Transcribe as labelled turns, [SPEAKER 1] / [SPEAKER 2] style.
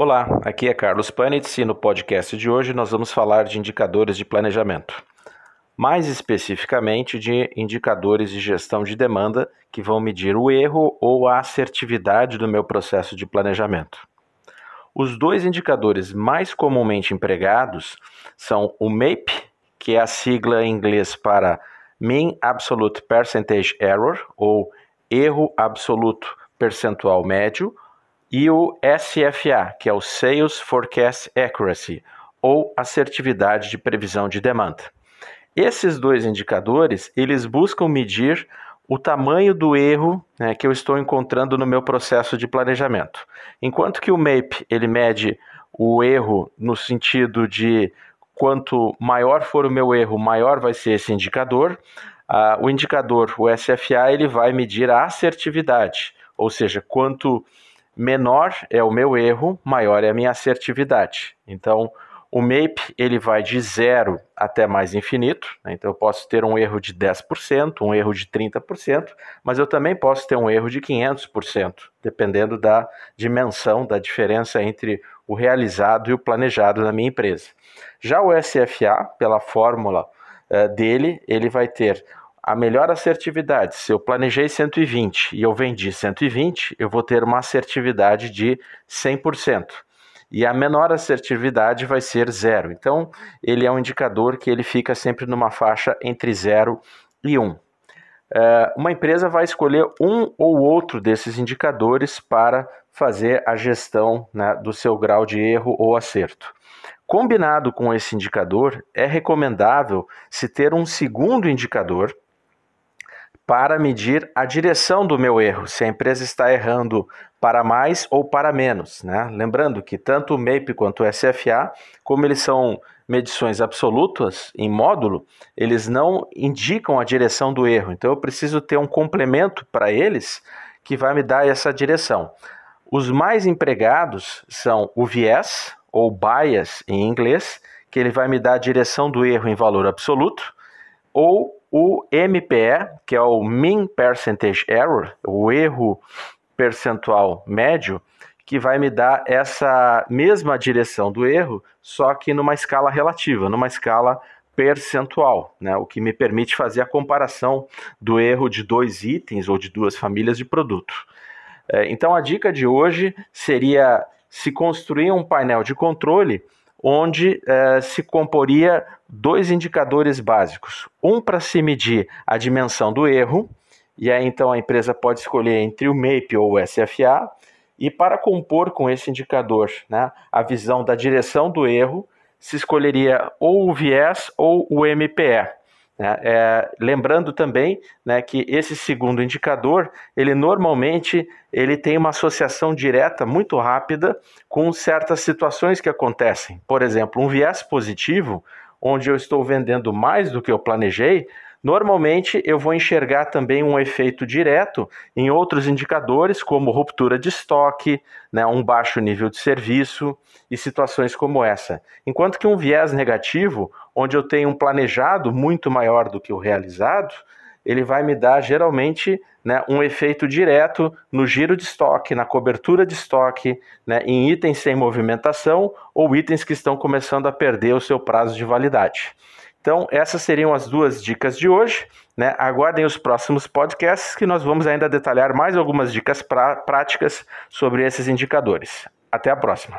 [SPEAKER 1] Olá, aqui é Carlos Panitz e no podcast de hoje nós vamos falar de indicadores de planejamento. Mais especificamente de indicadores de gestão de demanda que vão medir o erro ou a assertividade do meu processo de planejamento. Os dois indicadores mais comumente empregados são o MAPE, que é a sigla em inglês para Mean Absolute Percentage Error, ou erro absoluto percentual médio, e o SFA, que é o Sales Forecast Accuracy, ou assertividade de previsão de demanda. Esses dois indicadores, eles buscam medir o tamanho do erro né, que eu estou encontrando no meu processo de planejamento. Enquanto que o MAPE, ele mede o erro no sentido de quanto maior for o meu erro, maior vai ser esse indicador. Uh, o indicador, o SFA, ele vai medir a assertividade, ou seja, quanto menor é o meu erro, maior é a minha assertividade. Então, o MAPE ele vai de zero até mais infinito, né? então eu posso ter um erro de 10%, um erro de 30%, mas eu também posso ter um erro de 500%, dependendo da dimensão, da diferença entre o realizado e o planejado na minha empresa. Já o SFA, pela fórmula uh, dele, ele vai ter a melhor assertividade, se eu planejei 120 e eu vendi 120, eu vou ter uma assertividade de 100%. E a menor assertividade vai ser zero. Então, ele é um indicador que ele fica sempre numa faixa entre 0 e 1. Um. É, uma empresa vai escolher um ou outro desses indicadores para fazer a gestão né, do seu grau de erro ou acerto. Combinado com esse indicador, é recomendável se ter um segundo indicador para medir a direção do meu erro, se a empresa está errando para mais ou para menos. Né? Lembrando que tanto o MAPE quanto o SFA, como eles são medições absolutas em módulo, eles não indicam a direção do erro. Então eu preciso ter um complemento para eles que vai me dar essa direção. Os mais empregados são o viés ou bias em inglês, que ele vai me dar a direção do erro em valor absoluto, ou o MPE, que é o Mean Percentage Error, o erro percentual médio, que vai me dar essa mesma direção do erro, só que numa escala relativa, numa escala percentual, né? o que me permite fazer a comparação do erro de dois itens ou de duas famílias de produto. É, então a dica de hoje seria se construir um painel de controle onde eh, se comporia dois indicadores básicos. Um para se medir a dimensão do erro, e aí então a empresa pode escolher entre o MAPE ou o SFA, e para compor com esse indicador né, a visão da direção do erro, se escolheria ou o viés ou o MPE. Né? É, lembrando também né, que esse segundo indicador, ele normalmente ele tem uma associação direta muito rápida com certas situações que acontecem. Por exemplo, um viés positivo, onde eu estou vendendo mais do que eu planejei, Normalmente eu vou enxergar também um efeito direto em outros indicadores, como ruptura de estoque, né, um baixo nível de serviço e situações como essa. Enquanto que um viés negativo, onde eu tenho um planejado muito maior do que o realizado, ele vai me dar geralmente né, um efeito direto no giro de estoque, na cobertura de estoque, né, em itens sem movimentação ou itens que estão começando a perder o seu prazo de validade. Então, essas seriam as duas dicas de hoje. Né? Aguardem os próximos podcasts que nós vamos ainda detalhar mais algumas dicas práticas sobre esses indicadores. Até a próxima!